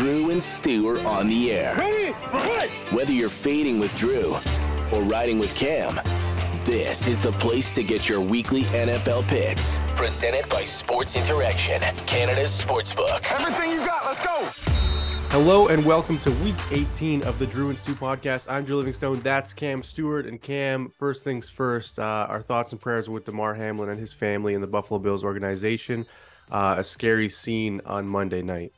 Drew and Stew are on the air. Ready? Right. Whether you're fading with Drew or riding with Cam, this is the place to get your weekly NFL picks. Presented by Sports Interaction, Canada's sportsbook. Everything you got, let's go. Hello and welcome to week 18 of the Drew and Stew podcast. I'm Drew Livingstone. That's Cam Stewart. And Cam, first things first, uh, our thoughts and prayers with Damar Hamlin and his family and the Buffalo Bills organization. Uh, a scary scene on Monday night.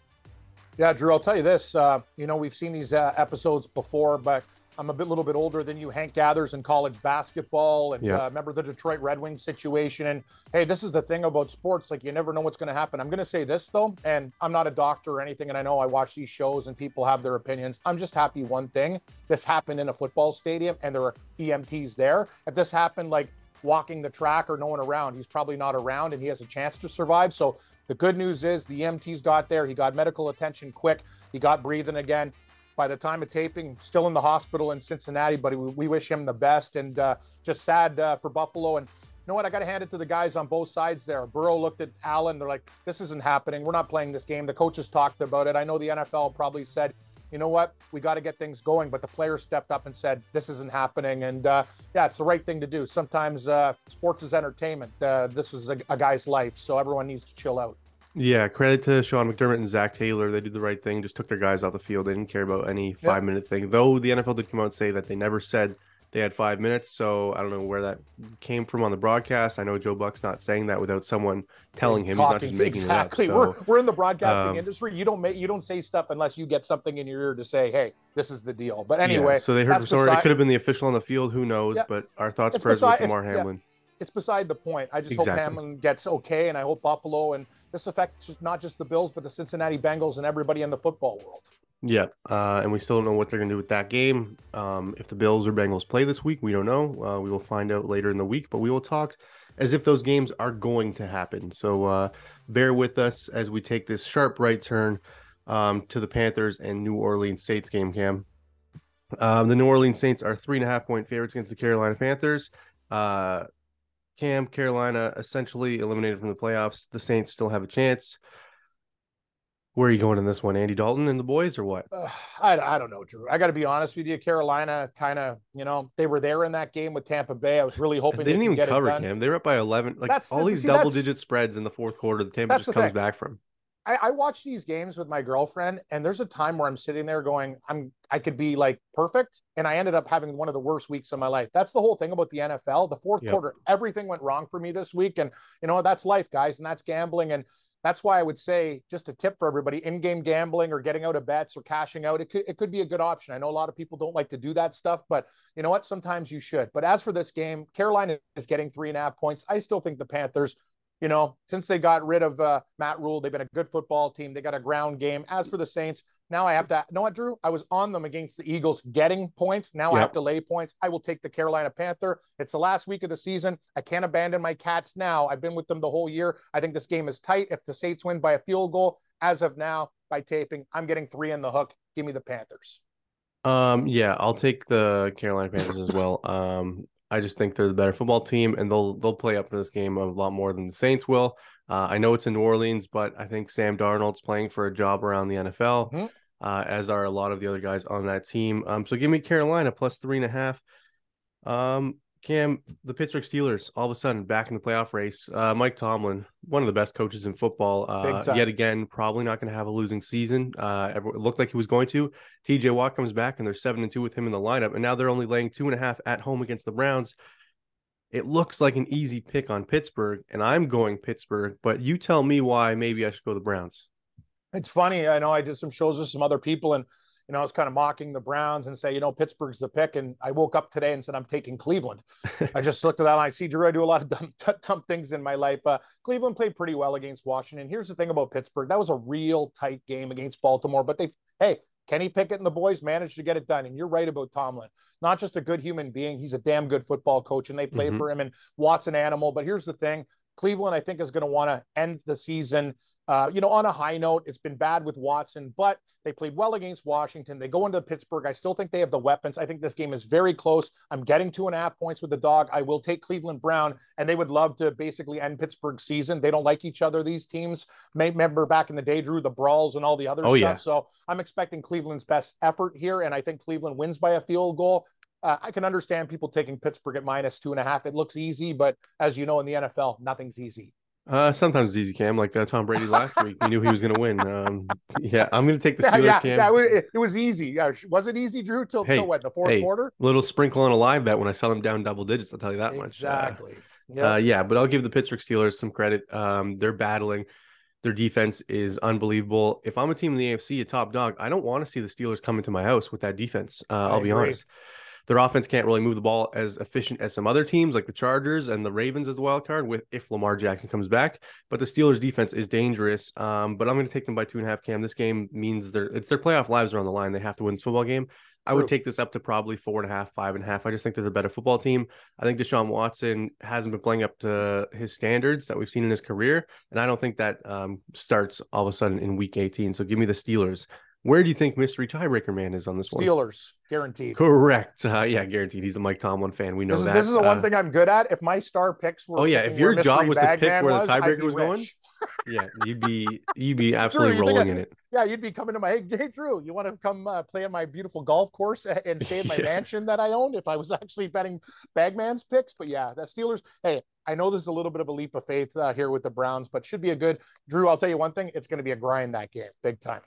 Yeah, Drew, I'll tell you this. Uh, you know, we've seen these uh, episodes before, but I'm a bit, little bit older than you. Hank Gathers in college basketball, and Yeah. uh, remember the Detroit Red Wings situation. And hey, this is the thing about sports; like you never know what's going to happen. I'm going to say this though, and I'm not a doctor or anything, and I know I watch these shows and people have their opinions. I'm just happy one thing: this happened in a football stadium, and there were EMTs there. If this happened like walking the track or no one around, he's probably not around, and he has a chance to survive. So the good news is the EMTs got there. He got medical attention quick. He got breathing again. By the time of taping, still in the hospital in Cincinnati, but we, wish him the best. And uh, just sad uh, for Buffalo. And you know what? I got to hand it to the guys on both sides there. Burrow looked at Allen. They're like, this isn't happening. We're not playing this game. The coaches talked about it. I know the NFL probably said, you know what? We got to get things going. But the players stepped up and said, this isn't happening. And uh, yeah, it's the right thing to do. Sometimes uh, sports is entertainment. Uh, this is a, a guy's life. So everyone needs to chill out. Yeah, credit to Sean McDermott and Zach Taylor. They did the right thing, just took their guys off the field. They didn't care about any Yeah. five minute thing. Though the NFL did come out and say that they never said they had five minutes. So I don't know where that came from on the broadcast. I know Joe Buck's not saying that without someone telling him. He's not just Talking- making exactly. it up. We're we're in the broadcasting um, industry. You don't make you don't say stuff unless you get something in your ear to say, "Hey, this is the deal." But yeah, anyway, so they heard the story. It could have been the official on the field. Who knows? Yeah. But our thoughts, prayers beside- with it's- Damar yeah. Hamlin. it's beside the point. I just hope Exactly. Hamlin gets okay, and I hope Buffalo and this affects not just the Bills, but the Cincinnati Bengals and everybody in the football world. Yeah, uh, and we still don't know what they're going to do with that game. Um, if the Bills or Bengals play this week, we don't know. Uh, we will find out later in the week, but we will talk as if those games are going to happen. So uh, bear with us as we take this sharp right turn um, to the Panthers and New Orleans Saints game, Cam. Um, the New Orleans Saints are three and a half point favorites against the Carolina Panthers. Cam, Carolina essentially eliminated from the playoffs. The Saints still have a chance. Where are you going in this one? Andy Dalton and the boys, or what? Uh, I, I don't know, Drew. I got to be honest with you. Carolina kind of, you know, they were there in that game with Tampa Bay. I was really hoping They didn't even get cover. Cam. They were up by eleven. Like That's- all these see, double digit spreads in the fourth quarter. The Tampa just comes thing. back from. I, I watch these games with my girlfriend, and there's a time where I'm sitting there going, I'm I could be like perfect, and I ended up having one of the worst weeks of my life. That's the whole thing about the NFL. The fourth Yep. quarter, everything went wrong for me this week, and you know that's life, guys, and that's gambling, and that's why I would say just a tip for everybody: in-game gambling or getting out of bets or cashing out. It could it could be a good option. I know a lot of people don't like to do that stuff, but you know what? Sometimes you should. But as for this game, Carolina is getting three and a half points. I still think the Panthers you know, since they got rid of uh, Matt Rhule, they've been a good football team. They got a ground game. As for the Saints, now I have to. You know what, Drew? I was on them against the Eagles, getting points. Now I have to lay points. I will take the Carolina Panther. It's the last week of the season. I can't abandon my Cats now. I've been with them the whole year. I think this game is tight. If the Saints win by a field goal, as of now, by taping, I'm getting three in the hook. Give me the Panthers. Um, yeah, I'll take the Carolina Panthers as well. Um, I just think they're the better football team, and they'll they'll play up for this game a lot more than the Saints will. Uh, I know it's in New Orleans, but I think Sam Darnold's playing for a job around the NFL, Mhm. uh, as are a lot of the other guys on that team. Um, so give me Carolina plus three and a half. Um, Cam, the Pittsburgh Steelers all of a sudden back in the playoff race. Uh, Mike Tomlin, one of the best coaches in football, uh, yet again, probably not going to have a losing season. Uh, it looked like he was going to. TJ Watt comes back and they're seven and two with him in the lineup, and now they're only laying two and a half at home against the Browns. It looks like an easy pick on Pittsburgh, and I'm going Pittsburgh, but you tell me why maybe I should go the Browns. It's funny. I know I did some shows with some other people, and you know, I was kind of mocking the Browns and say, you know, Pittsburgh's the pick. And I woke up today and said, I'm taking Cleveland. I just looked at that and I see, Drew, I do a lot of dumb, dumb things in my life. Uh, Cleveland played pretty well against Washington. Here's the thing about Pittsburgh that was a real tight game against Baltimore, but they, hey, Kenny Pickett and the boys managed to get it done. And you're right about Tomlin. Not just a good human being, he's a damn good football coach, and they played Mhm. for him. And Watson Animal. But here's the thing Cleveland, I think, is going to want to end the season Uh, you know, on a high note, it's been bad with Watson, but they played well against Washington. They go into Pittsburgh. I still think they have the weapons. I think this game is very close. I'm getting two and a half points with the dog. I will take Cleveland Brown, and they would love to basically end Pittsburgh's season. They don't like each other, these teams. May remember back in the day, Drew, the brawls and all the other oh, stuff. Yeah. So I'm expecting Cleveland's best effort here, and I think Cleveland wins by a field goal. Uh, I can understand people taking Pittsburgh at minus two and a half. It looks easy, but as you know, in the NFL, nothing's easy. Uh, sometimes it's easy, Cam. Like uh, Tom Brady last week, we knew he was going to win. Um, yeah, I'm going to take the Steelers, yeah, yeah, Cam. Yeah, it, was easy. Uh, was it easy, Drew? Till, hey, till what? The fourth hey, quarter? Little sprinkle on a live bet when I saw them down double digits. I'll tell you that much. Exactly. Uh, yep. yeah, but I'll give the Pittsburgh Steelers some credit. Um, they're battling. Their defense is unbelievable. If I'm a team in the AFC, a top dog, I don't want to see the Steelers come into my house with that defense. Uh, I'll be honest. Their offense can't really move the ball as efficient as some other teams like the Chargers and the Ravens as the wild card with if Lamar Jackson comes back. But the Steelers defense is dangerous. Um, but I'm going to take them by two and a half. Cam, this game means their it's their playoff lives are on the line. They have to win this football game. I would take this up to probably four and a half, five and a half. I just think they're the better football team. I think Deshaun Watson hasn't been playing up to his standards that we've seen in his career, and I don't think that um, starts all of a sudden in Week 18. So give me the Steelers. Where do you think mystery tiebreaker man is on this Steelers, one? Steelers, guaranteed. Correct. Uh, yeah, guaranteed. He's a Mike Tomlin fan. We know this is, that. This is the uh, one thing I'm good at. If my star picks were, oh yeah, if your job was to pick where the tiebreaker was, was going, yeah, you'd be you'd be absolutely Drew, rolling I, in it. Yeah, you'd be coming to my hey, hey Drew, you want to come uh, play on my beautiful golf course and stay in my yeah. mansion that I owned if I was actually betting Bagman's picks. But yeah, that Steelers. Hey, I know there's a little bit of a leap of faith uh, here with the Browns, but should be a good Drew. I'll tell you one thing: it's going to be a grind that game, big time.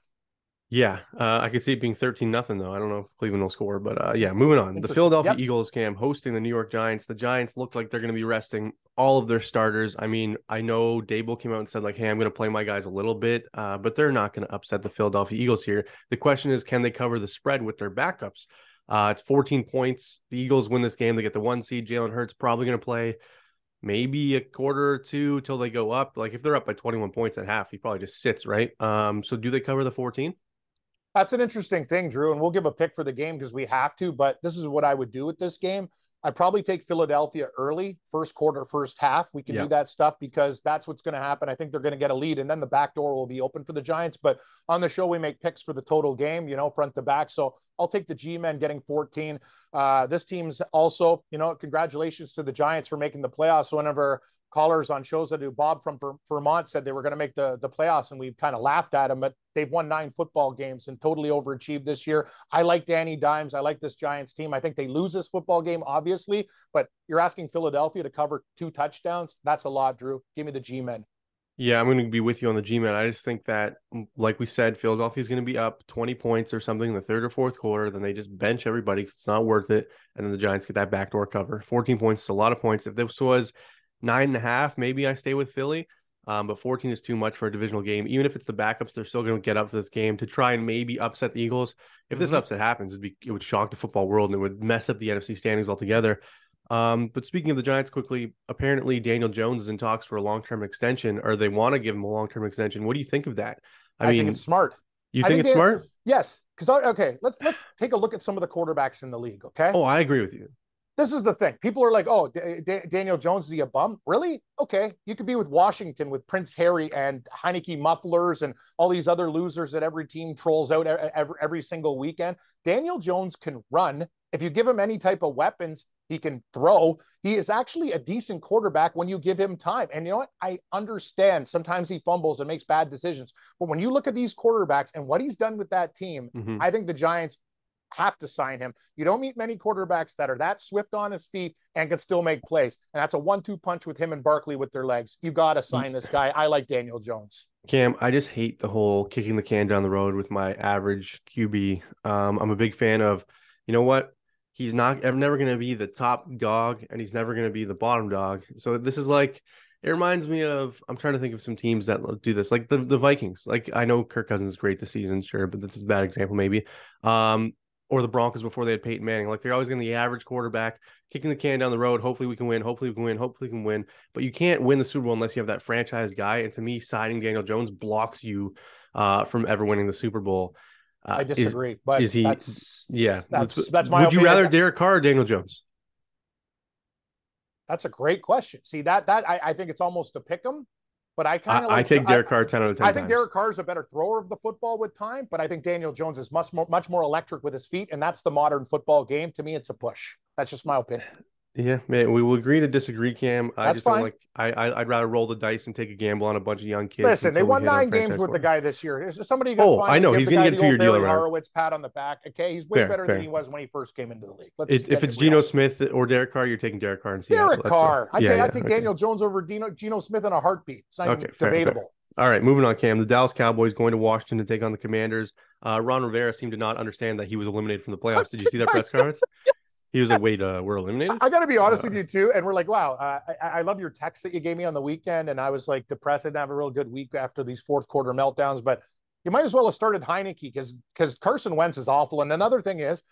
Yeah, uh, I could see it being 13 nothing though. I don't know if Cleveland will score, but uh, yeah, moving on. The Philadelphia yep. Eagles cam hosting the New York Giants. The Giants look like they're going to be resting all of their starters. I mean, I know Daboll came out and said like, "Hey, I'm going to play my guys a little bit," uh, but they're not going to upset the Philadelphia Eagles here. The question is, can they cover the spread with their backups? Uh, it's 14 points. The Eagles win this game. They get the one seed. Jalen Hurts probably going to play maybe a quarter or two till they go up. Like if they're up by 21 points at half, he probably just sits right. Um, so do they cover the 14? That's an interesting thing, Drew, and we'll give a pick for the game because we have to. But this is what I would do with this game. I'd probably take Philadelphia early, first quarter, first half. We can yeah. do that stuff because that's what's going to happen. I think they're going to get a lead, and then the back door will be open for the Giants. But on the show, we make picks for the total game, you know, front to back. So I'll take the G men getting 14. Uh, this team's also, you know, congratulations to the Giants for making the playoffs. Whenever callers on shows that do. Bob from Vermont said they were going to make the, the playoffs, and we kind of laughed at them, but they've won nine football games and totally overachieved this year. I like Danny Dimes. I like this Giants team. I think they lose this football game, obviously, but you're asking Philadelphia to cover two touchdowns. That's a lot, Drew. Give me the G men. Yeah, I'm going to be with you on the G men. I just think that, like we said, Philadelphia is going to be up 20 points or something in the third or fourth quarter. Then they just bench everybody because it's not worth it. And then the Giants get that backdoor cover. 14 points is a lot of points. If this was nine and a half, maybe I stay with Philly. Um, but 14 is too much for a divisional game. Even if it's the backups, they're still going to get up for this game to try and maybe upset the Eagles. If this mm-hmm. upset happens, it'd be, it would shock the football world and it would mess up the NFC standings altogether. Um, but speaking of the Giants, quickly, apparently Daniel Jones is in talks for a long term extension, or they want to give him a long term extension. What do you think of that? I, I mean, it's smart. You think, think it's smart? Yes, because okay, let's let's take a look at some of the quarterbacks in the league. Okay. Oh, I agree with you this is the thing. People are like, "Oh, D- D- Daniel Jones is he a bum?" Really? Okay, you could be with Washington with Prince Harry and Heinicke mufflers and all these other losers that every team trolls out every, every single weekend. Daniel Jones can run. If you give him any type of weapons, he can throw. He is actually a decent quarterback when you give him time. And you know what? I understand sometimes he fumbles and makes bad decisions. But when you look at these quarterbacks and what he's done with that team, mm-hmm. I think the Giants have to sign him. You don't meet many quarterbacks that are that swift on his feet and can still make plays. And that's a one-two punch with him and Barkley with their legs. You got to sign this guy. I like Daniel Jones. Cam, I just hate the whole kicking the can down the road with my average QB. Um, I'm a big fan of, you know what? He's not ever never going to be the top dog, and he's never going to be the bottom dog. So this is like it reminds me of I'm trying to think of some teams that do this, like the the Vikings. Like I know Kirk Cousins is great this season, sure, but this is a bad example maybe. Um, or the Broncos before they had Peyton Manning. Like they're always going to the average quarterback, kicking the can down the road. Hopefully we can win. Hopefully we can win. Hopefully we can win. But you can't win the Super Bowl unless you have that franchise guy. And to me, signing Daniel Jones blocks you uh, from ever winning the Super Bowl. Uh, I disagree. Is, but is he? That's, yeah, that's that's my. Would opinion. you rather Derek Carr or Daniel Jones? That's a great question. See that that I, I think it's almost a pick 'em But I kind of I like take I- Derek Carr ten out of ten. I think times. Derek Carr is a better thrower of the football with time, but I think Daniel Jones is much more much more electric with his feet, and that's the modern football game. To me, it's a push. That's just my opinion. Yeah, man, we will agree to disagree, Cam. I That's just fine. like. I, I I'd rather roll the dice and take a gamble on a bunch of young kids. Listen, they won nine games with the guy this year. Is somebody Oh, I know. He's get a the old two-year deal Barry. Horowitz pat on the back. Okay, he's way Fair, better fair. than he was when he first came into the league. Let's It, if it's. Geno Smith or Derek Carr, you're taking Derek Carr and Seattle. Derek Carr, I yeah, take I take okay. Daniel Jones over Dino, Geno Smith in a heartbeat. It's not Okay, fair. debatable. All right, moving on, Cam. The Dallas Cowboys going to Washington to take on the Commanders. Uh, Ron Rivera seemed to not understand that he was eliminated from the playoffs. Did you see that press conference? He was like, "Wait, uh, we're eliminated." I got to be honest Uh, with you too, and we're like, wow, uh, I, I love your text that you gave me on the weekend, and I was like depressed. I didn't have a real good week after these fourth quarter meltdowns, but you might as well have started Heinicke because because Carson Wentz is awful. And another thing is,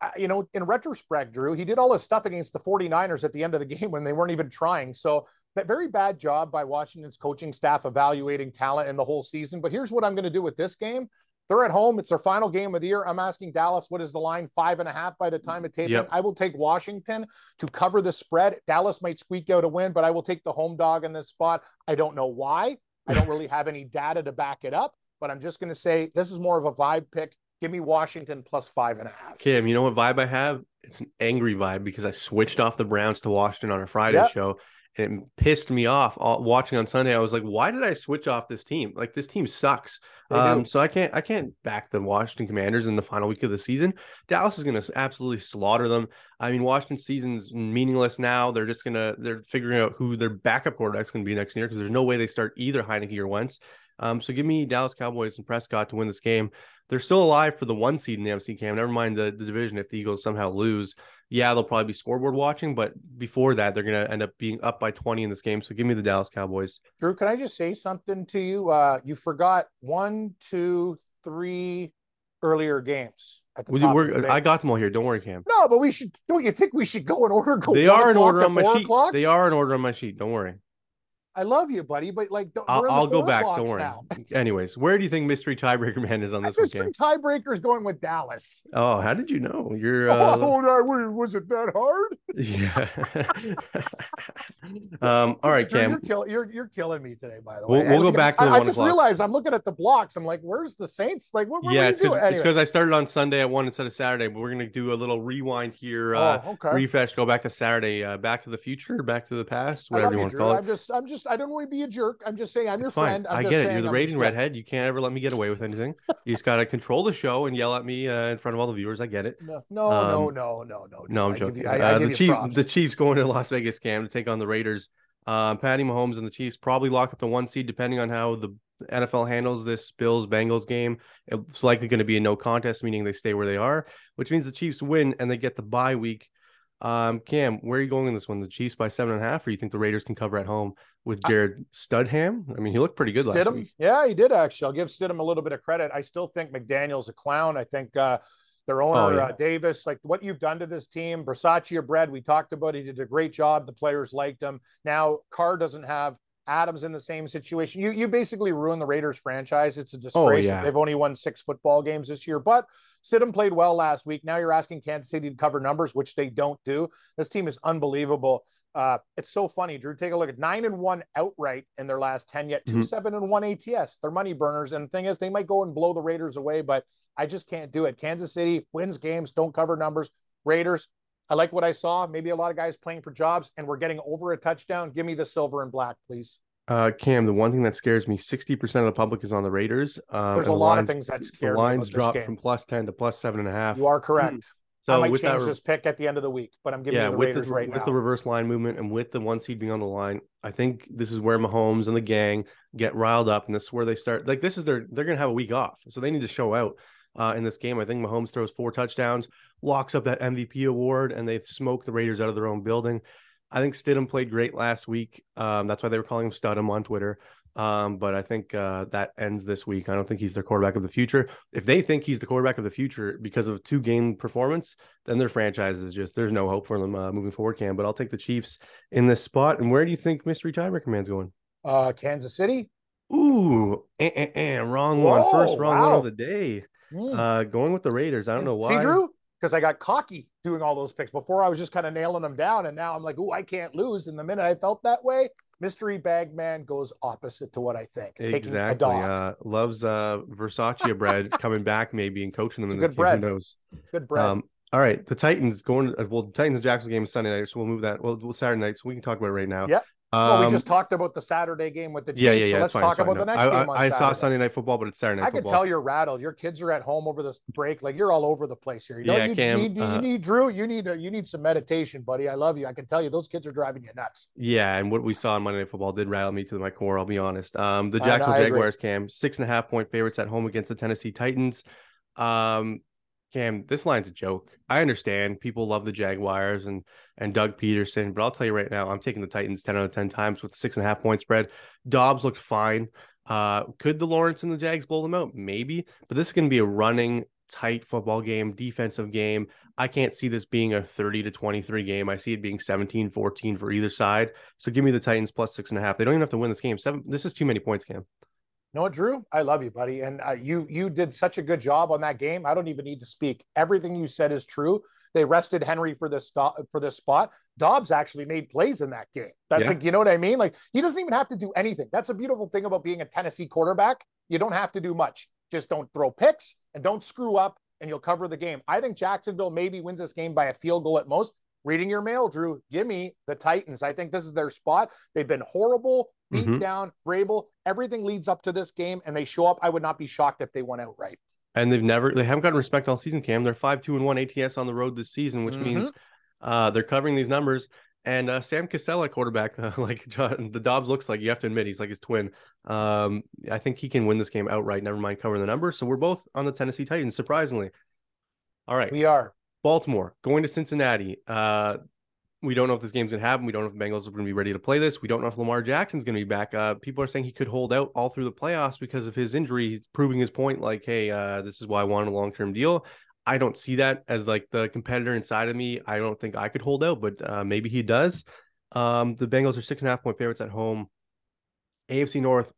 uh, you know, in retrospect, Drew, he did all his stuff against the 49ers at the end of the game when they weren't even trying. So that very bad job by Washington's coaching staff evaluating talent in the whole season. But here's what I'm going to do with this game. They're at home. It's their final game of the year. I'm asking Dallas, what is the line? Five and a half by the time of taping. Yep. I will take Washington to cover the spread. Dallas might squeak out a win, but I will take the home dog in this spot. I don't know why. I don't really have any data to back it up, but I'm just going to say this is more of a vibe pick. Give me Washington plus five and a half. Kim, you know what vibe I have? It's an angry vibe because I switched off the Browns to Washington on a Friday Yep. show, and it pissed me off. All, watching on Sunday, I was like, "Why did I switch off this team? Like this team sucks." Um, so I can't, I can't back the Washington Commanders in the final week of the season. Dallas is going to absolutely slaughter them. I mean, Washington's season's meaningless now. They're just gonna, they're figuring out who their backup quarterback's going to be next year because there's no way they start either Heinicke or Wentz. Um, so give me Dallas Cowboys and Prescott to win this game. They're still alive for the one seed in the NFC Cam. Never mind the, the division. If the Eagles somehow lose, yeah, they'll probably be scoreboard watching. But before that, they're going to end up being up by 20 in this game. So give me the Dallas Cowboys. Drew, can I just say something to you? Uh, you forgot one, two, three earlier games. At the We, I got them all here. Don't worry, Cam. No, but we should. Don't you think we should go in order? Go They are in order on my sheet. They are in order on my sheet. Don't worry. I love you, buddy, but like, don't- I'll, we're in the I'll go back. Don't worry. Now. Anyways, where do you think mystery tiebreaker man is on this one, Mystery tiebreaker is going with Dallas. Oh, how did you know? You're uh, oh, no, was it that hard? yeah. um. All right, Cam. You're, kill, you're you're killing me today, by the We'll- way. we'll go look at- back to the I, I just o'clock. realized I'm looking at the blocks. I'm like, where's the Saints? Like, what, yeah, were it's because Anyway. because I started on Sunday at one instead of Saturday. But we're gonna do a little rewind here. Uh, oh, okay. refresh, go back to Saturday, uh, back to the future, back to the past, whatever you you, want to call it. I'm just, I'm just, I don't want to be a jerk. I'm just saying, I'm your fine. friend. I'm I just get it. You're the I'm- raging redhead. You can't ever let me get away with anything. you just gotta control the show and yell at me uh, in front of all the viewers. I get it. No, no, no, Um, no, no, no. No, I'm I joking. you- I, I uh, give the Chiefs, the Chiefs going to Las Vegas scam to take on the Raiders. Uh, Patty Mahomes and the Chiefs probably lock up the one seed, depending on how the NFL handles this Bills Bengals game. It's likely going to be a no contest, meaning they stay where they are, which means the Chiefs win and they get the bye week. Um, Cam, where are you going in this one? The Chiefs by seven and a half, or you think the Raiders can cover at home with Jarrett Stidham? I mean, he looked pretty good last week. yeah, he did actually. I'll give Stidham a little bit of credit. I still think McDaniel's a clown. I think uh, their owner Oh, yeah. uh, Davis, like what you've done to this team, Versace or Bread, we talked about. He did a great job. The players liked him. Now Carr doesn't have Adams in the same situation. You you basically ruined the Raiders franchise. It's a disgrace. Oh, yeah. They've only won six football games this year, but Stidham played well last week. Now you're asking Kansas City to cover numbers, which they don't do. This team is unbelievable. Uh, it's so funny, Drew. Take a look at nine and one outright in their last 10, yet 2 Mhm. seven and one ATS. They're money burners. And the thing is, they might go and blow the Raiders away, but I just can't do it. Kansas City wins games, don't cover numbers. Raiders, I like what I saw. Maybe a lot of guys playing for jobs, and we're getting over a touchdown. Give me the silver and black, please. Uh, Cam, the one thing that scares me, 60% of the public is on the Raiders. Um, There's a the lot lines- of things that The scare me lines dropped from plus 10 to plus seven and a half. You are correct. I So might with change that, this pick at the end of the week, but I'm giving yeah, you the with Raiders the, right with now. With the reverse line movement and with the one seed being on the line, I think this is where Mahomes and the gang get riled up, and this is where they start. Like this is their they're gonna have a week off, so they need to show out uh, in this game. I think Mahomes throws four touchdowns, locks up that MVP award, and they smoke the Raiders out of their own building. I think Stidham played great last week. Um, that's why they were calling him Studham on Twitter. Um, but I think uh, that ends this week. I don't think he's their quarterback of the future. If they think he's the quarterback of the future because of two game performance, then their franchise is just there's no hope for them uh, moving forward. Cam, but I'll take the Chiefs in this spot. And where do you think mystery tiebreaker man's going? uh, Kansas City. Ooh, eh, eh, eh, wrong one. First Whoa, wrong one of the day. Hmm. Uh, going with the Raiders. I don't know why. See, Drew, because I got cocky doing all those picks. Before I was just kind of nailing them down, and now I'm like, "Ooh, I can't lose." And the minute I felt that way, mystery bag man goes opposite to what I think. Taking a Exactly. dog. Uh, loves uh Versace bread coming back maybe and coaching them It's in a this good game. Who bread. knows? Good bread. Um, all right, the Titans going. Well, Titans and Jacksonville game is Sunday night, so we'll move that. Well, well Saturday night, so we can talk about it right now. Yeah. Well, we Um, just talked about the Saturday game with the Chiefs, yeah, yeah, yeah. so let's fine, talk fine. about the next I, game on I, I saw Sunday night football, but it's Saturday night I can tell you're rattled. Your kids are at home over the break. Like you're all over the place here. You know, Yeah, you Cam, need, you uh, need Drew. You need a, you need some meditation, buddy. I love you. I can tell you those kids are driving you nuts. Yeah, and what we saw on Monday Night Football did rattle me to my core. I'll be honest. Um, the Jacksonville Jaguars, Cam, six and a half point favorites at home against the Tennessee Titans. Um, Cam, this line's a joke. I understand people love the Jaguars and and Doug Pederson, but I'll tell you right now, I'm taking the Titans ten out of ten times with the six and a half point spread. Dobbs looked fine. Uh, could the Lawrence and the Jags blow them out? Maybe, but this is going to be a running, tight football game, defensive game. I can't see this being a 30 to 23 game. I see it being 17 14 for either side. So give me the Titans plus six and a half. They don't even have to win this game. Seven. This is too many points, Cam. Know what, Drew? I love you, buddy, and uh, you you did such a good job on that game. I don't even need to speak. Everything you said is true. They rested Henry for this stop for this spot. Dobbs actually made plays in that game. That's Yeah. like you know what I mean. Like he doesn't even have to do anything. That's a beautiful thing about being a Tennessee quarterback. You don't have to do much. Just don't throw picks and don't screw up, and you'll cover the game. I think Jacksonville maybe wins this game by a field goal at most. Reading your mail, Drew. Give me the Titans. I think this is their spot. They've been horrible, beat Mhm. down, Vrabel. Everything leads up to this game, and they show up. I would not be shocked if they went outright. And they've never they haven't gotten respect all season, Cam. They're five two and one ATS on the road this season, which Mhm. means uh, they're covering these numbers. And uh, Sam Casella, quarterback, uh, like John, the Dobbs looks like you have to admit he's like his twin. Um, I think he can win this game outright. Never mind covering the numbers. So we're both on the Tennessee Titans, surprisingly. All right, We are. Baltimore going to Cincinnati. Uh, we don't know if this game's gonna happen. We don't know if the Bengals are going to be ready to play this. We don't know if Lamar Jackson's going to be back. Uh, people are saying he could hold out all through the playoffs because of his injury. He's proving his point. Like, hey, uh, this is why I wanted a long term deal. I don't see that as like the competitor inside of me. I don't think I could hold out, but uh, maybe he does. Um, the Bengals are six and a half point favorites at home. AFC North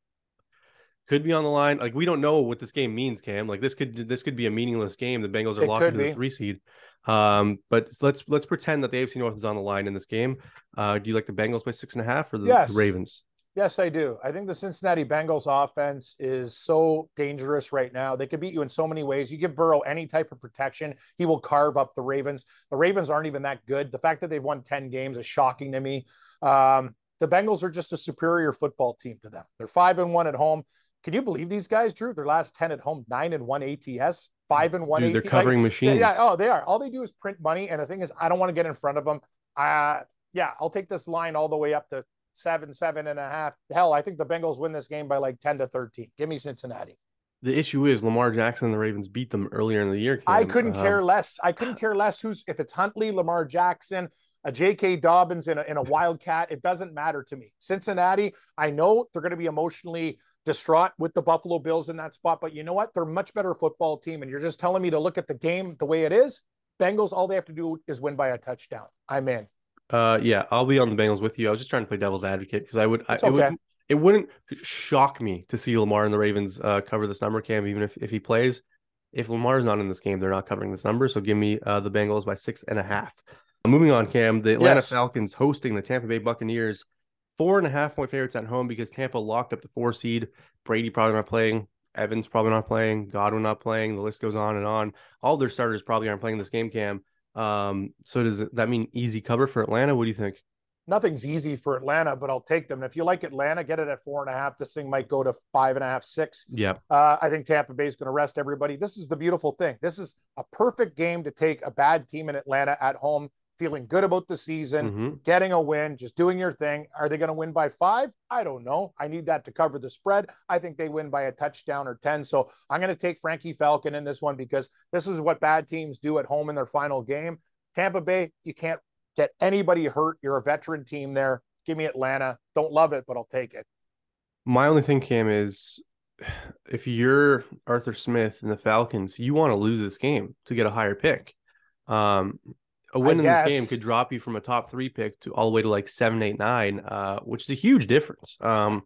could be on the line. Like we don't know what this game means, Cam. Like this could this could be a meaningless game. The Bengals are It locked into the three seed. Um, but let's let's pretend that the AFC North is on the line in this game. Uh, do you like the Bengals by six and a half or the, the Ravens? Yes, I do. I think the Cincinnati Bengals offense is so dangerous right now. They could beat you in so many ways. You give Burrow any type of protection, he will carve up the Ravens. The Ravens aren't even that good. The fact that they've won 10 games is shocking to me. Um, the Bengals are just a superior football team to them. They're five and one at home. Can you believe these guys, Drew? Their last 10 at home, nine and one ATS, five and one Dude, they're covering Like, machines. yeah, oh, they are. All they do is print money. And the thing is, I don't want to get in front of them. Uh, yeah, I'll take this line all the way up to seven, seven and a half. Hell, I think the Bengals win this game by like 10 to 13. Give me Cincinnati. The issue is Lamar Jackson and the Ravens beat them earlier in the year. I couldn't Um, care less. I couldn't care less who's if it's Huntley, Lamar Jackson, a J.K. Dobbins in a, in a Wildcat. It doesn't matter to me. Cincinnati, I know they're going to be emotionally distraught with the Buffalo Bills in that spot, but you know what? They're a much better football team. And you're just telling me to look at the game the way it is. Bengals, all they have to do is win by a touchdown. I'm in. Uh, yeah, I'll be on the Bengals with you. I was just trying to play devil's advocate because I would, I, It's it, okay. would it wouldn't shock me to see Lamar and the Ravens uh, cover this number, Cam, even if, if he plays. If Lamar's not in this game, they're not covering this number. So give me uh, the Bengals by six and a half. Moving on, Cam, the Atlanta Yes. Falcons hosting the Tampa Bay Buccaneers. Four and a half point favorites at home because Tampa locked up the four seed. Brady probably not playing. Evans probably not playing. Godwin not playing. The list goes on and on. All their starters probably aren't playing this game, Cam. Um, so does that mean easy cover for Atlanta? What do you think? Nothing's easy for Atlanta, but I'll take them. And if you like Atlanta, get it at four and a half. This thing might go to five and a half, six. Yeah. Uh, I think Tampa Bay is going to rest everybody. This is the beautiful thing. This is a perfect game to take a bad team in Atlanta at home, feeling good about the season, Mhm. getting a win, just doing your thing. Are they going to win by five? I don't know. I need that to cover the spread. I think they win by a touchdown or 10. So I'm going to take Frankie Falcon in this one because this is what bad teams do at home in their final game. Tampa Bay, you can't get anybody hurt. You're a veteran team there. Give me Atlanta. Don't love it, but I'll take it. My only thing, Cam, is if you're Arthur Smith and the Falcons, you want to lose this game to get a higher pick. Um, a win in this game could drop you from a top three pick to all the way to like seven, eight, nine, uh, which is a huge difference. Um,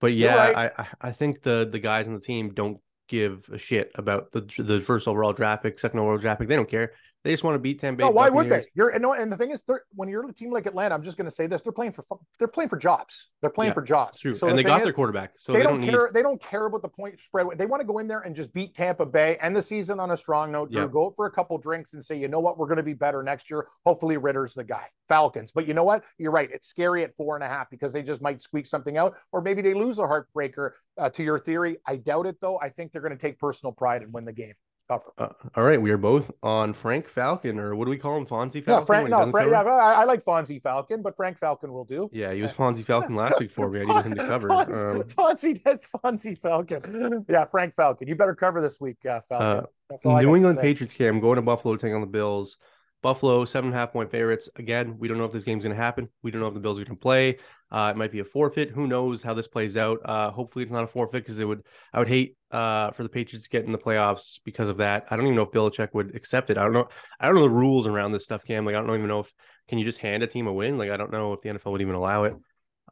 but yeah, right. I I- I think the the guys on the team don't give a shit about the the first overall draft pick, second overall draft pick. They don't care. They just want to beat Tampa Bay. No, why would they? You're and, no, and the thing is, when you're a team like Atlanta, I'm just going to say this: they're playing for they're playing for jobs. They're playing Yeah, for jobs. True. So and the they got is, their quarterback, so they, they, don't don't care. need. They don't care about the point spread. They want to go in there and just beat Tampa Bay and the season on a strong note. Yeah. Go out for a couple drinks and say, you know what, we're going to be better next year. Hopefully, Ridder's the guy. Falcons, but you know what? You're right. It's scary at four and a half because they just might squeak something out, or maybe they lose a heartbreaker. Uh, to your theory, I doubt it though. I think they're going to take personal pride and win the game. Cover. Uh, all right, we are both on Frank Falcon, or what do we call him, Fonzie Falcon? Yeah, Frank. No, Frank. Yeah, I, I like Fonzie Falcon, but Frank Falcon will do. Yeah, he was Fonzie Falcon last week for me. I needed him to cover. Fonzie, Um, Fonzie, that's Fonzie Falcon. Yeah, Frank Falcon. You better cover this week, uh, Falcon. Uh, that's all I got New England. Patriots cam going to Buffalo to take on the Bills. Buffalo seven and a half point favorites. Again, we don't know if this game's going to happen. We don't know if the Bills are going to play. Uh, it might be a forfeit. Who knows how this plays out? Uh, hopefully, it's not a forfeit because it would. I would hate uh, for the Patriots to get in the playoffs because of that. I don't even know if Belichick would accept it. I don't know. I don't know the rules around this stuff, Cam. Like I don't even know if can you just hand a team a win. Like I don't know if the NFL would even allow it.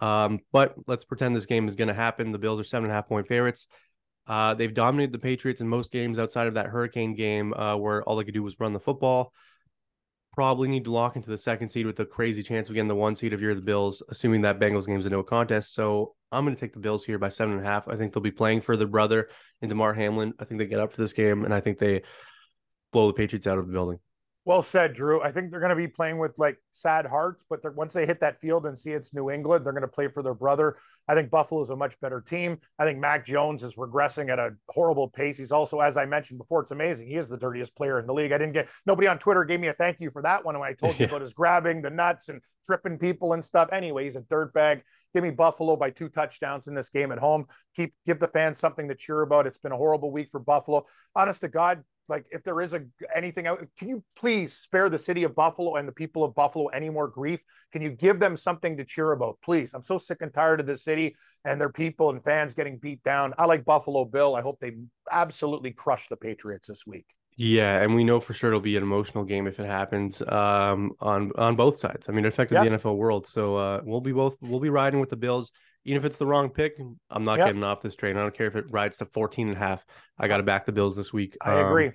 Um, but let's pretend this game is going to happen. The Bills are seven and a half point favorites. Uh, they've dominated the Patriots in most games outside of that Hurricane game, uh, where all they could do was run the football. Probably need to lock into the second seed with a crazy chance of getting the one seed if you're the Bills, assuming that Bengals game's a no contest. So I'm going to take the Bills here by seven and a half. I think they'll be playing for their brother and Damar Hamlin. I think they get up for this game, and I think they blow the Patriots out of the building. Well said, Drew. I think they're going to be playing with like sad hearts, but once they hit that field and see it's New England, they're going to play for their brother. I think Buffalo is a much better team. I think Mac Jones is regressing at a horrible pace. He's also, as I mentioned before, it's amazing. He is the dirtiest player in the league. I didn't get nobody on Twitter gave me a thank you for that one when I told you about his grabbing the nuts and tripping people and stuff. Anyway, he's a dirtbag. Give me Buffalo by two touchdowns in this game at home. Keep give the fans something to cheer about. It's been a horrible week for Buffalo. Honest to God, like if there is a anything out, can you please spare the city of Buffalo and the people of Buffalo any more grief? Can you give them something to cheer about, please? I'm so sick and tired of the city and their people and fans getting beat down. I like Buffalo Bill. I hope they absolutely crush the Patriots this week. Yeah, and we know for sure it'll be an emotional game if it happens um, on on both sides. I mean, it affected Yeah. the NFL world, so uh, we'll be both we'll be riding with the Bills. Even if it's the wrong pick, I'm not Yeah. getting off this train. I don't care if it rides to 14 and a half. I got to back the Bills this week. I Um, agree.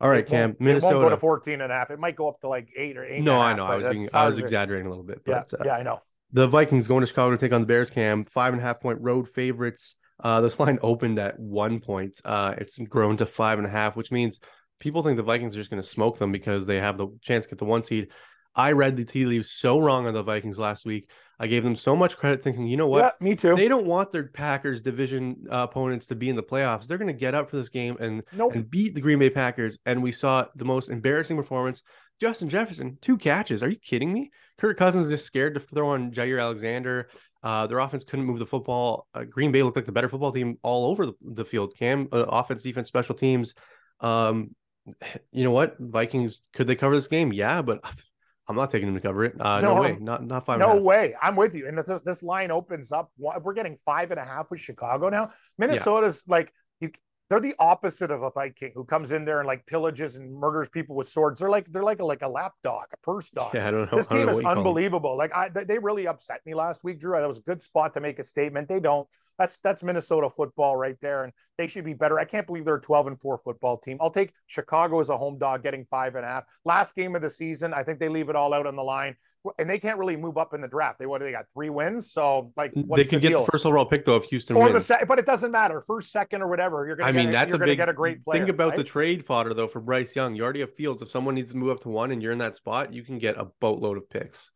All right, Cam, won't- It won't go to 14 and a half. It might go up to like eight or eight. no, and a I half, know. but I was being, I was exaggerating a little bit. Yeah, uh, yeah, I know. The Vikings going to Chicago to take on the Bears. Cam five and a half point road favorites. Uh, this line opened at one point. Uh, it's grown to five and a half, which means people think the Vikings are just going to smoke them because they have the chance to get the one seed. I read the tea leaves so wrong on the Vikings last week. I gave them so much credit, thinking, you know what? Yeah, me too. They don't want their Packers division uh, opponents to be in the playoffs. They're going to get up for this game and nope. and beat the Green Bay Packers. And we saw the most embarrassing performance. Justin Jefferson, two catches. Are you kidding me? Kirk Cousins is just scared to throw on Jaire Alexander. Uh, their offense couldn't move the football. Uh, Green Bay looked like the better football team all over the, the field. Cam, uh, offense, defense, special teams. Um, you know what? Vikings could they cover this game? Yeah, but I'm not taking them to cover it. Uh, no, No, way. Not not five. No way. I'm with you. And this, this line opens up. We're getting five and a half with Chicago now. Minnesota's like you. They're the opposite of a Viking who comes in there and like pillages and murders people with swords. They're like they're like a like a lap dog, a purse dog. Yeah, I don't know. This team is what you call them. unbelievable. Like I, they they really upset me last week, Drew. That was a good spot to make a statement. They don't. That's that's Minnesota football right there, and they should be better. I can't believe they're a 12 and four football team. I'll take Chicago as a home dog, getting five and a half. Last game of the season, I think they leave it all out on the line, and they can't really move up in the draft. They what they got three wins? So like, what's They could the get the first overall pick though if Houston or wins. the second, but it doesn't matter. First, second, or whatever. You're gonna. I get mean, a- that's you're a gonna big get a great player. Think about the trade fodder though for Bryce Young. You already have Fields. If someone needs to move up to one and you're in that spot, you can get a boatload of picks.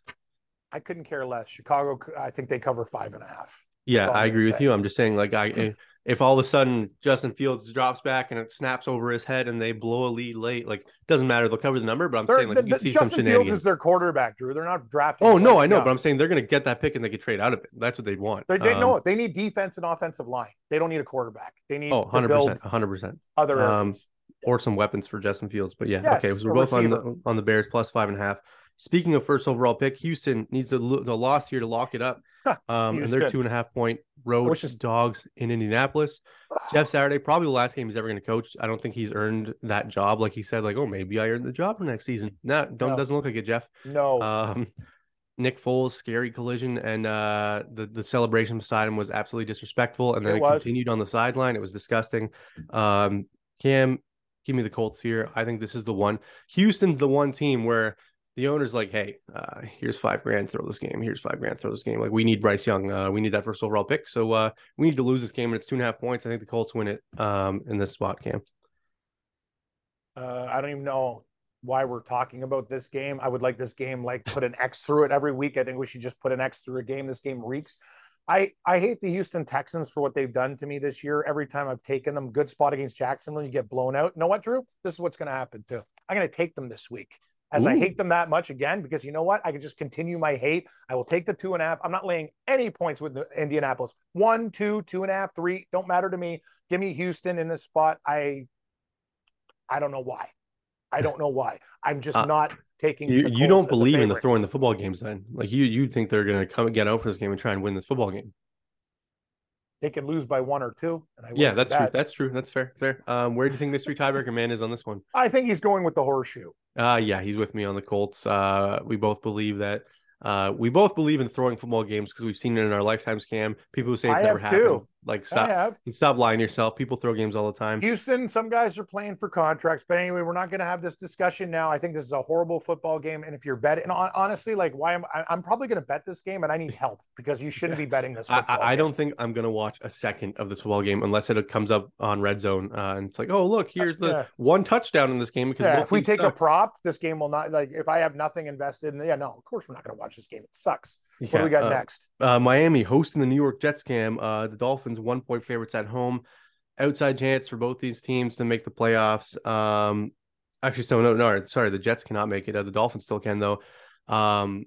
I couldn't care less. Chicago, I think they cover five and a half. Yeah, I agree with you. I'm just saying, like, I if- if all of a sudden Justin Fields drops back and it snaps over his head and they blow a lead late, like, doesn't matter. They'll cover the number. But I'm They're- saying, like, the- you the- see some Justin Fields is their quarterback, Drew. They're not drafting. Oh no, I know, but I'm saying they're going to get that pick and they could trade out of it. That's what they'd want. They, they Um, know it. They need defense and offensive line. They don't need a quarterback. They need Oh, to 100 build percent, 100 percent. other Um, or some weapons for Justin Fields. But yeah, Yes, okay. So we're both on the on the Bears plus five and a half. Speaking of first overall pick, Houston needs a, a loss here to lock it up. Huh, Um, and they're Houston. two and a half point road is- dogs in Indianapolis. Jeff Saturday, probably the last game he's ever going to coach. I don't think he's earned that job. Like he said, like, oh, maybe I earned the job for next season. Nah, don't No. doesn't look like it, Jeff. no, Um, Nick Foles, scary collision, and uh, the the celebration beside him was absolutely disrespectful. And then It it, continued on the sideline. It was disgusting. Um, Cam, Give me the Colts here. I think this is the one. Houston's the one team where the owner's like, hey, uh, here's five grand, throw this game. Here's five grand, throw this game. Like we need Bryce Young. Uh, we need that first overall pick. So uh, we need to lose this game, and it's two and a half points. I think the Colts win it um, in this spot, Cam. Uh, I don't even know why we're talking about this game. I would like this game like put an X through it every week. I think we should just put an X through a game. This game reeks. I I hate the Houston Texans for what they've done to me this year. Every time I've taken them, good spot against Jacksonville, you get blown out. You know what, Drew? This is what's going to happen too. I'm going to take them this week. As Ooh. I hate them that much again, because you know what? I can just continue my hate. I will take the two and a half. I'm not laying any points with Indianapolis. One, two, two and a half, three. Don't matter to me. Give me Houston in this spot. I I don't know why. I don't know why. I'm just uh, not taking. You, you don't believe in the throwing the football games, then? Like you, you think they're going to come and get out for this game and try and win this football game? They can lose by one or two. yeah, that's true. That's true. That's fair. Fair. Um, where do you think mystery tiebreaker man is on this one? I think he's going with the horseshoe. Uh yeah, he's with me on the Colts. Uh, we both believe that uh, we both believe in throwing football games because we've seen it in our lifetime scam. People who say it's I never happened. Too. Like stop, stop lying to yourself. People throw games all the time. Houston, some guys are playing for contracts, but anyway, we're not going to have this discussion now. I think this is a horrible football game, and if you're betting, and honestly, like why am I, am probably going to bet this game, and I need help because you shouldn't be betting this. I, I don't think I'm going to watch a second of this football game unless it comes up on Red Zone, uh, and it's like, oh look, here's the yeah. one touchdown in this game. Because yeah, if we take suck. a prop, this game will not like. If I have nothing invested, in, yeah, no, of course we're not going to watch this game. It sucks. Yeah, what do we got uh, next? Uh, Miami hosting the New York Jets game. Uh, the Dolphins one point favorites at home. Outside chance for both these teams to make the playoffs. Um, actually, so no, no, sorry, the Jets cannot make it. Uh, the Dolphins still can though. Um,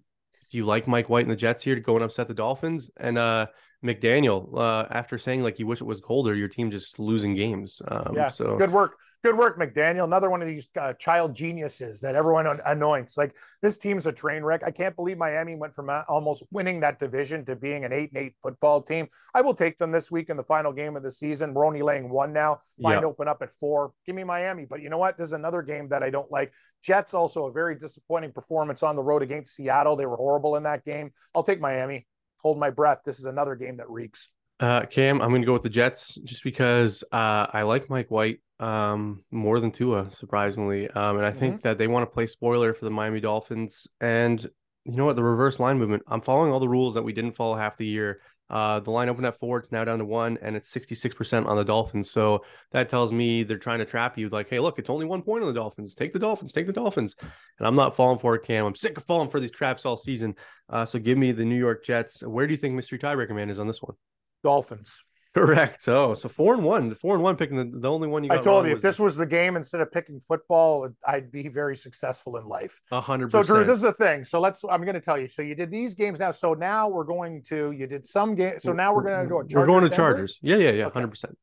do you like Mike White and the Jets here to go and upset the Dolphins? And uh, McDaniel, uh, after saying like you wish it was colder, your team just losing games. Um, yeah, so good work. Good work, McDaniel. Another one of these uh, child geniuses that everyone anoints. Like this team's a train wreck. I can't believe Miami went from uh, almost winning that division to being an eight and eight football team. I will take them this week in the final game of the season. We're only laying one now. Yep. open up at four. Give me Miami. But you know what? There's another game that I don't like. Jets also a very disappointing performance on the road against Seattle. They were horrible in that game. I'll take Miami. Hold my breath. This is another game that reeks. Uh, Cam, I'm going to go with the Jets just because uh, I like Mike White um, more than Tua, surprisingly. Um, and I think mm-hmm. that they want to play spoiler for the Miami Dolphins. And you know what? The reverse line movement. I'm following all the rules that we didn't follow half the year. Uh, the line opened at four. It's now down to one, and it's 66% on the Dolphins. So that tells me they're trying to trap you. Like, hey, look, it's only one point on the Dolphins. Take the Dolphins. Take the Dolphins. And I'm not falling for it, Cam. I'm sick of falling for these traps all season. Uh, so give me the New York Jets. Where do you think mystery tiebreaker man is on this one? Dolphins. Correct. Oh, so four and one, four and one picking the, the only one you. Got. I told you if this was the game instead of picking football, I'd be very successful in life. A hundred. So Drew, this is the thing. So let's. I'm going to tell you. So you did these games now. So now we're going to. You did some game. So now we're going to go. Chargers, we're going to Denver? Chargers. Yeah, yeah, yeah. Hundred okay. percent.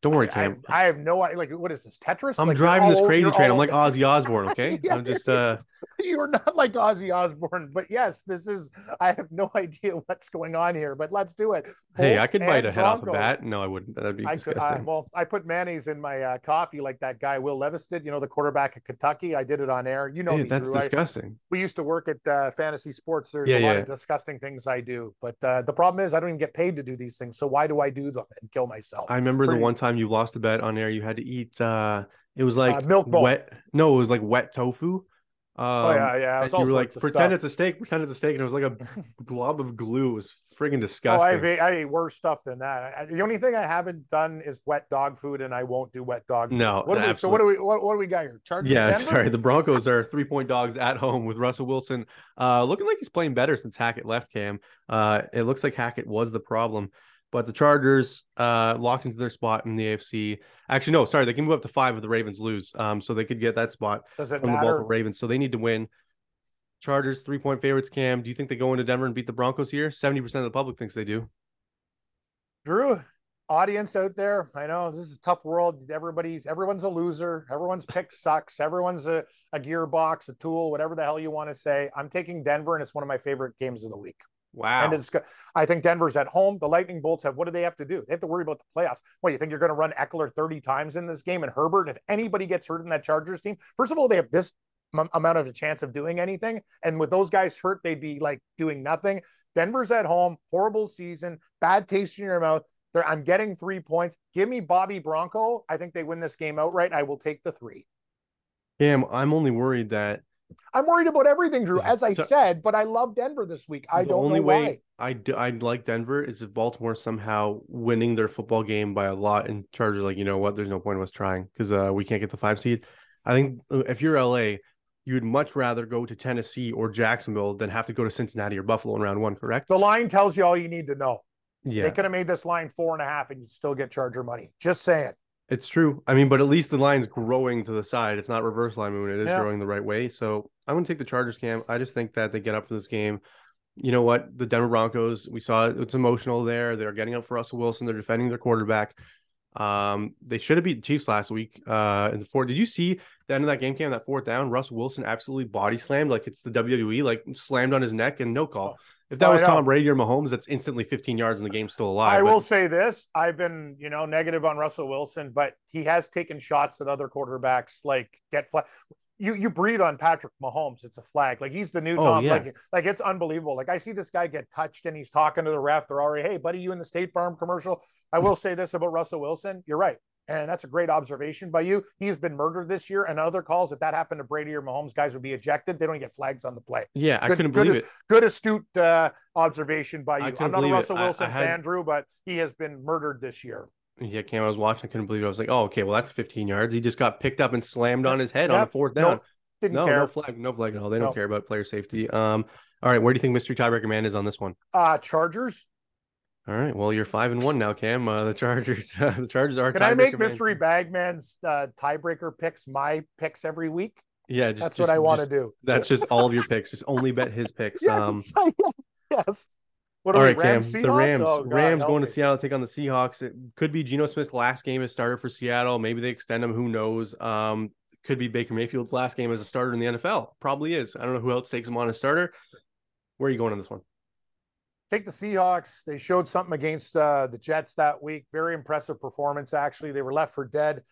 Don't worry, Cam. I, I, have no idea. Like, what is this Tetris? I'm like, driving this crazy train. I'm like Ozzy Osbourne. Okay, yeah, I'm just. uh You're not like Ozzy Osbourne, but yes, this is. I have no idea what's going on here, but let's do it. Bolts hey, I could bite a head Broncos. off a bat. No, I wouldn't. That'd be I disgusting. Could, I, well, I put mayonnaise in my uh, coffee like that guy Will Levis did. You know, the quarterback of Kentucky. I did it on air. You know, me, that's Drew. disgusting. I, we used to work at uh, Fantasy Sports. There's yeah, a lot yeah. of disgusting things I do, but uh, the problem is I don't even get paid to do these things. So why do I do them and kill myself? I remember Pretty, the one time you lost a bet on air, you had to eat. uh It was like uh, milk bowl. wet. No, it was like wet tofu. Um, oh yeah, yeah. you were like, pretend it's a steak, pretend it's a steak, and it was like a glob of glue. It was friggin' disgusting. Oh, I've ate, I ate worse stuff than that. I, the only thing I haven't done is wet dog food, and I won't do wet dog. Food. No, what we, so what do we what, what do we got here? Chargers yeah, Denver? sorry. The Broncos are three point dogs at home with Russell Wilson, uh, looking like he's playing better since Hackett left. Cam, uh, it looks like Hackett was the problem. But the Chargers uh, locked into their spot in the AFC. Actually, no, sorry, they can move up to five if the Ravens lose. Um, so they could get that spot Does it from matter? the Baltimore Ravens. So they need to win. Chargers three point favorites. Cam, do you think they go into Denver and beat the Broncos here? Seventy percent of the public thinks they do. Drew, audience out there, I know this is a tough world. Everybody's everyone's a loser. Everyone's pick sucks. Everyone's a, a gearbox, a tool, whatever the hell you want to say. I'm taking Denver, and it's one of my favorite games of the week. Wow. And it's I think Denver's at home. The Lightning Bolts have what do they have to do? They have to worry about the playoffs. What, you think you're going to run Ekeler 30 times in this game and Herbert? If anybody gets hurt in that Chargers team, first of all, they have this m- amount of a chance of doing anything. And with those guys hurt, they'd be like doing nothing. Denver's at home, horrible season, bad taste in your mouth. There, I'm getting three points. Give me Bobby Bronco. I think they win this game outright. I will take the three. Cam, I'm only worried that I'm worried about everything, Drew, as I So- said, but I love Denver this week. I the don't only know way why. I d- I'd like Denver is if Baltimore somehow winning their football game by a lot and Chargers like, you know what, there's no point in us trying because uh, we can't get the five seed. I think uh, if you're LA, you'd much rather go to Tennessee or Jacksonville than have to go to Cincinnati or Buffalo in round one, correct? The line tells you all you need to know. Yeah, They could have made this line four and a half and you'd still get Charger money. Just saying. It's true. I mean, but at least the line's growing to the side. It's not reverse line movement. It is Yeah. growing the right way. So I'm going to take the Chargers, Cam. I just think that they get up for this game. You know what? The Denver Broncos, we saw it, it's emotional there. They're getting up for Russell Wilson. They're defending their quarterback. Um, they should have beat the Chiefs last week. Uh, in the fourth, did you see the end of that game? Cam that fourth down, Russell Wilson absolutely body slammed like it's the WWE, like slammed on his neck and no call. If that Oh, I was know. Tom Brady or Mahomes, that's instantly 15 yards and the game's still alive. I But- will say this. I've been, you know, negative on Russell Wilson, but he has taken shots at other quarterbacks like get flat. You you breathe on Patrick Mahomes, it's a flag. Like he's the new Oh, Tom. yeah. Like like it's unbelievable. Like I see this guy get touched and he's talking to the ref. They're already, hey, buddy, you in the State Farm commercial. I will say this about Russell Wilson. You're right. And that's a great observation by you. He's been murdered this year. And other calls, if that happened to Brady or Mahomes, guys would be ejected. They don't get flags on the play. yeah, I Good- couldn't good believe as- it. Good astute uh, observation by you. I'm not a believe it. Russell I- I Wilson had- fan, Drew, but he has been murdered this year. Yeah, Cam, I was watching. I couldn't believe it. I was like, oh, okay, well, that's 15 yards. He just got picked up and slammed on his head on a fourth No, down. Didn't No, care. no flag, no flag at all. They don't care about player safety. Um, all right, where do you think mystery tiebreaker man is on this one? Uh, Chargers. All right, well, you're five and one now, Cam. Uh, the Chargers, the Chargers are. Can I make mystery bagman's uh, tiebreaker picks my picks every week? Yeah, just, That's just- what I want to do. That's just all of your picks. Just only bet his picks. Um, yes. What all are right, we, Cam. Rams, The Rams, Oh, God, Rams going to. Seattle to take on the Seahawks. It could be Geno Smith's last game as starter for Seattle. Maybe they extend him. Who knows? Um, could be Baker Mayfield's last game as a starter in the NFL. Probably is. I don't know who else takes him on as starter. Where are you going on this one? Take the Seahawks. They showed something against uh, the Jets that week. Very impressive performance, actually. They were left for dead.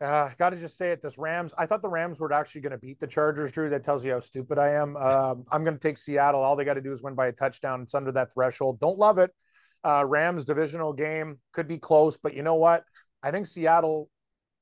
Uh, Got to just say it. This Rams, I thought the Rams were actually going to beat the Chargers, Drew. That tells you how stupid I am. Um, I'm going to take Seattle. All they got to do is win by a touchdown. It's under that threshold. Don't love it. Uh, Rams divisional game could be close, but you know what? I think Seattle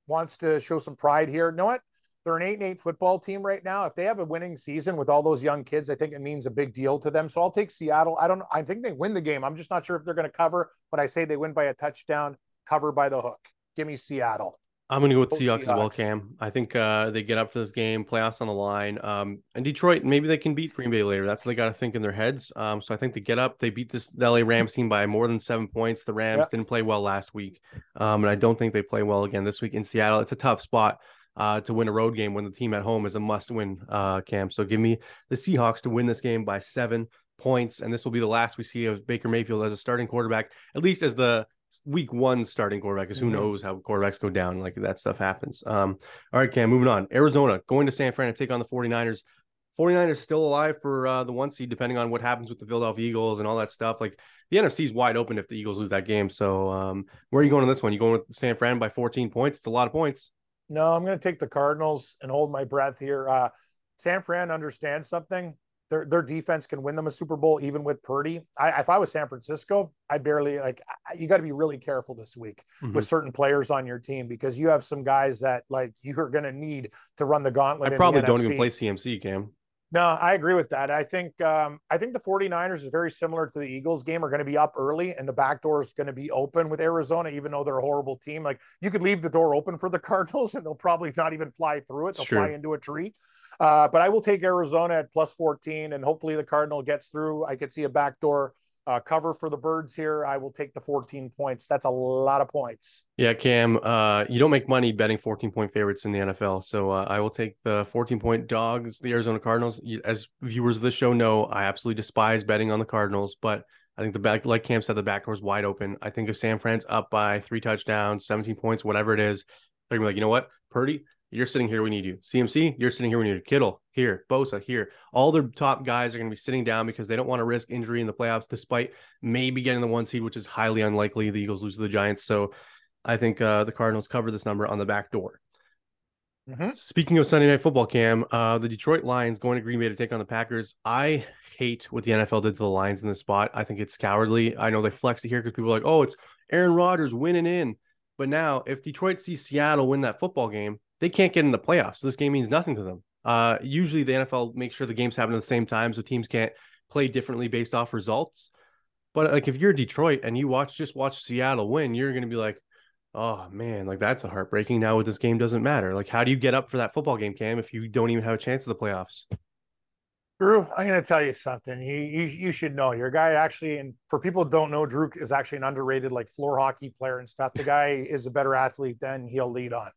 wants to show some pride here. You know what? They're an eight and eight football team right now. If they have a winning season with all those young kids, I think it means a big deal to them. So I'll take Seattle. I don't. I think they win the game. I'm just not sure if they're going to cover, but I say they win by a touchdown, cover by the hook. Give me Seattle. I'm going to go with Go Seahawks, as well, Cam. I think uh, they get up for this game, playoffs on the line. Um, and Detroit, maybe they can beat Green Bay later. That's what they got to think in their heads. Um, so I think they get up. They beat this LA Rams team by more than seven points. The Rams Yep. didn't play well last week. Um, and I don't think they play well again this week in Seattle. It's a tough spot uh, to win a road game when the team at home is a must win, uh, Cam. So give me the Seahawks to win this game by seven points. And this will be the last we see of Baker Mayfield as a starting quarterback, at least as the week one starting quarterback, because who Mhm. knows how quarterbacks go down. Like that stuff happens. Um, all right, Cam, moving on. Arizona going to San Fran to take on the 49ers. 49ers still alive for uh, the one seed, depending on what happens with the Philadelphia Eagles and all that stuff. Like the NFC is wide open if the Eagles lose that game. So um, where are you going on this one? You going with San Fran by 14 points? It's a lot of points. No, I'm going to take the Cardinals and hold my breath here. Uh, San Fran understands something. Their their defense can win them a Super Bowl even with Purdy. I, if I was San Francisco, I barely like. I- You got to be really careful this week Mhm. with certain players on your team because you have some guys that like you are going to need to run the gauntlet. I probably don't NFC. even play CMC, Cam. No, I agree with that. I think um, I think the 49ers is very similar to the Eagles game. Are going to be up early and the back door is going to be open with Arizona, even though they're a horrible team. Like you could leave the door open for the Cardinals and they'll probably not even fly through it. They'll fly into a tree. Uh, but I will take Arizona at plus 14 and hopefully the Cardinal gets through. I could see a backdoor uh, cover for the birds here. I will take the 14 points. That's a lot of points. Yeah, Cam, uh, you don't make money betting 14 point favorites in the NFL. So uh, I will take the 14 point dogs, the Arizona Cardinals. As viewers of the show know, I absolutely despise betting on the Cardinals, but I think the back, like Cam said, the back door is wide open. I think if San Fran's up by three touchdowns, 17 points, whatever it is, they're gonna be like, you know what, Purdy, you're sitting here. We need you. CMC, you're sitting here. We need you. Kittle here. Bosa here. All their top guys are going to be sitting down because they don't want to risk injury in the playoffs, despite maybe getting the one seed, which is highly unlikely. The Eagles lose to the Giants. So I think uh, the Cardinals cover this number on the back door. Mm-hmm. Speaking of Sunday Night Football, Cam, uh, the Detroit Lions going to Green Bay to take on the Packers. I hate what the NFL did to the Lions in this spot. I think it's cowardly. I know they flexed it here because people are like, "Oh, it's Aaron Rodgers winning in." But now, if Detroit sees Seattle win that football game, they can't get in the playoffs. So this game means nothing to them. Uh, usually, the NFL makes sure the games happen at the same time, so teams can't play differently based off results. But like, if you're Detroit and you watch just watch Seattle win, you're going to be like, oh man, like that's a heartbreaking. Now with this game doesn't matter. Like, how do you get up for that football game, Cam, if you don't even have a chance of the playoffs? Drew, I'm going to tell you something. You, you you should know your guy actually, and for people don't know, Drew is actually an underrated like floor hockey player and stuff. The guy is a better athlete than he'll lead on.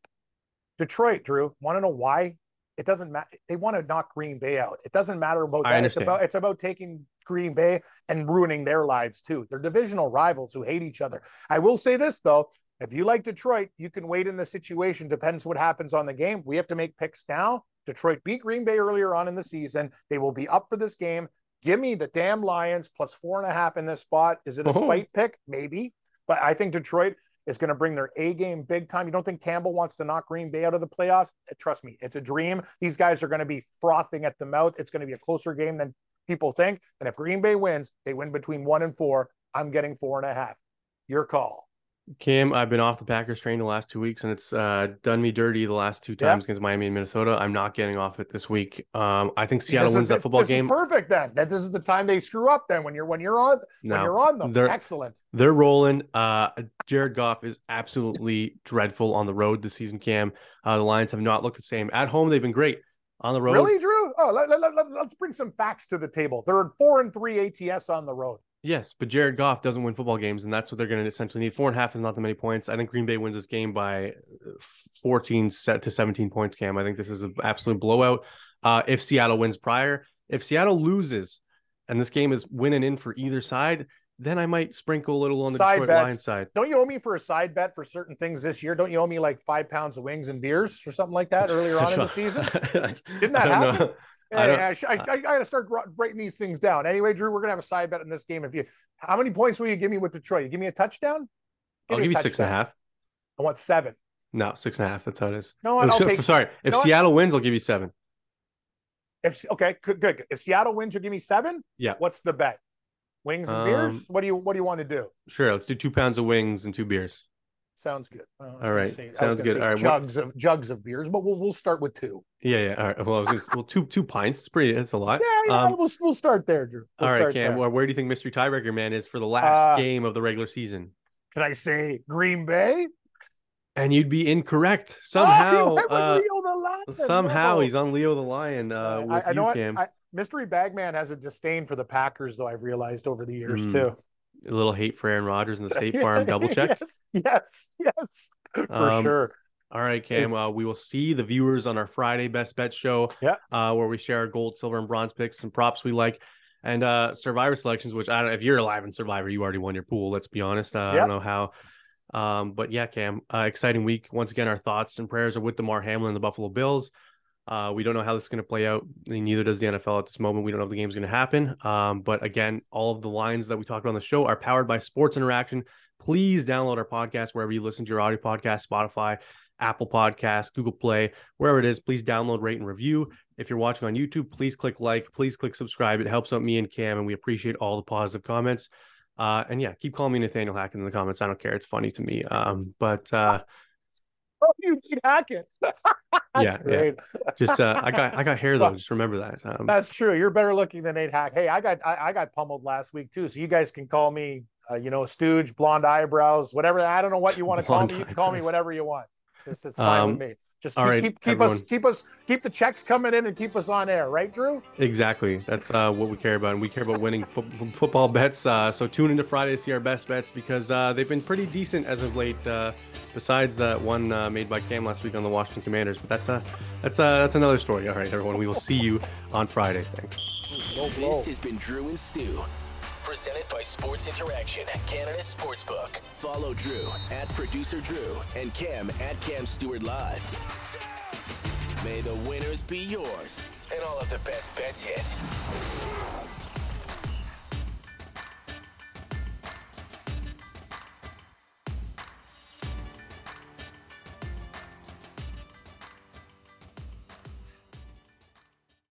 Detroit, Drew, want to know why? It doesn't matter. They want to knock Green Bay out. It doesn't matter about that. It's about it's about taking Green Bay and ruining their lives too. They're divisional rivals who hate each other. I will say this though: if you like Detroit, you can wait in the situation. Depends what happens on the game. We have to make picks now. Detroit beat Green Bay earlier on in the season. They will be up for this game. Give me the damn Lions plus four and a half in this spot. Is it a oh. spite pick? Maybe. But I think Detroit is going to bring their A game big time. You don't think Campbell wants to knock Green Bay out of the playoffs? Uh, trust me, it's a dream. These guys are going to be frothing at the mouth. It's going to be a closer game than people think. And if Green Bay wins, they win between one and four. I'm getting four and a half. Your call. Cam, I've been off the Packers train the last two weeks, and it's uh, done me dirty the last two times against Miami and Minnesota. I'm not getting off it this week. Um, I think Seattle wins that football this game. perfect then. That this is the time they screw up. Then when you're when you're on no, when you're on them, they're excellent. They're rolling. Uh, Jared Goff is absolutely dreadful on the road this season. Cam, uh, the Lions have not looked the same at home. They've been great on the road. Really, Drew? Oh, let, let, let, let's bring some facts to the table. They're four and three ATS on the road. Yes, but Jared Goff doesn't win football games, and that's what they're going to essentially need. Four and a half is not that many points. I think Green Bay wins this game by uh, 14 set to 17 points, Cam. I think this is an absolute blowout. Uh, if Seattle wins prior, if Seattle loses and this game is winning in for either side, then I might sprinkle a little on the side Detroit bets. Lions side. Don't you owe me for a side bet for certain things this year? Don't you owe me like five pounds of wings and beers or something like that earlier on in the season? Didn't that happen? Know. I, I, I, I, I got to start breaking these things down. Anyway, Drew, we're gonna have a side bet in this game. If you, how many points will you give me with Detroit? You give me a touchdown. Give I'll give you six and a half. I want seven. No, six and a half. That's how it is. No, I'll take, sorry. If Seattle wins, I'll give you seven. If okay, good, good. If Seattle wins, you'll give me seven. Yeah. What's the bet? Wings and um, beers. What do you What do you want to do? Sure. Let's do two pounds of wings and two beers. Sounds good. All right. Say, Sounds good. All right. Jugs of jugs of beers, but we'll we'll start with two. Yeah, yeah. All right. Well, just, well, two two pints. It's pretty. It's a lot. Yeah, yeah. Um, we'll we'll start there, Drew. We'll all right, Cam. Well, where do you think mystery tiebreaker man is for the last uh, game of the regular season? Can I say Green Bay? And you'd be incorrect somehow. Oh, uh, somehow he's on Leo the Lion. Uh, with I, I know you, Cam. I, mystery Bagman has a disdain for the Packers, though. I've realized over the years mm. too a little hate for Aaron Rodgers and the State Farm double check. yes, yes, yes, for um, sure. All right, Cam. Uh, we will see the viewers on our Friday Best Bet show. Yeah. Uh, where we share our gold, silver, and bronze picks, some props we like, and uh, Survivor selections. Which I don't. If you're alive in Survivor, you already won your pool. Let's be honest. Uh, I don't know how. Um, but yeah, Cam. Uh, exciting week. Once again, our thoughts and prayers are with Damar Hamlin and the Buffalo Bills. Uh, we don't know how this is going to play out. Neither does the NFL at this moment. We don't know if the game's going to happen. Um, but again, all of the lines that we talked about on the show are powered by Sports Interaction. Please download our podcast wherever you listen to your audio podcast, Spotify, Apple Podcasts, Google Play, wherever it is. Please download, rate, and review. If you're watching on YouTube, please click like, please click subscribe. It helps out me and Cam, and we appreciate all the positive comments. Uh, and yeah, keep calling me Nathaniel Hackett in the comments. I don't care. It's funny to me. Um, but uh, oh, you Eugene Hackett. yeah, great. yeah. Just uh, I got I got hair though. Just remember that. Um, That's true. You're better looking than Nate Hack. Hey, I got I, I got pummeled last week too. So you guys can call me, uh, you know, stooge, blonde eyebrows, whatever. I don't know what you want to call me. You can call me whatever you want. It's, it's fine um, with me. Just keep, right, keep, keep us keep us keep the checks coming in and keep us on air, right, Drew? Exactly. That's uh, what we care about, and we care about winning fo- football bets. Uh, so tune into Friday to see our best bets because uh, they've been pretty decent as of late. Uh, besides that one uh, made by Cam last week on the Washington Commanders, but that's a uh, that's uh, that's another story. All right, everyone, we will see you on Friday. Thanks. This has been Drew and Stew presented by Sports Interaction, Canada Sportsbook. Follow Drew at producer Drew and Cam at Cam Stewart Live. May the winners be yours and all of the best bets hit.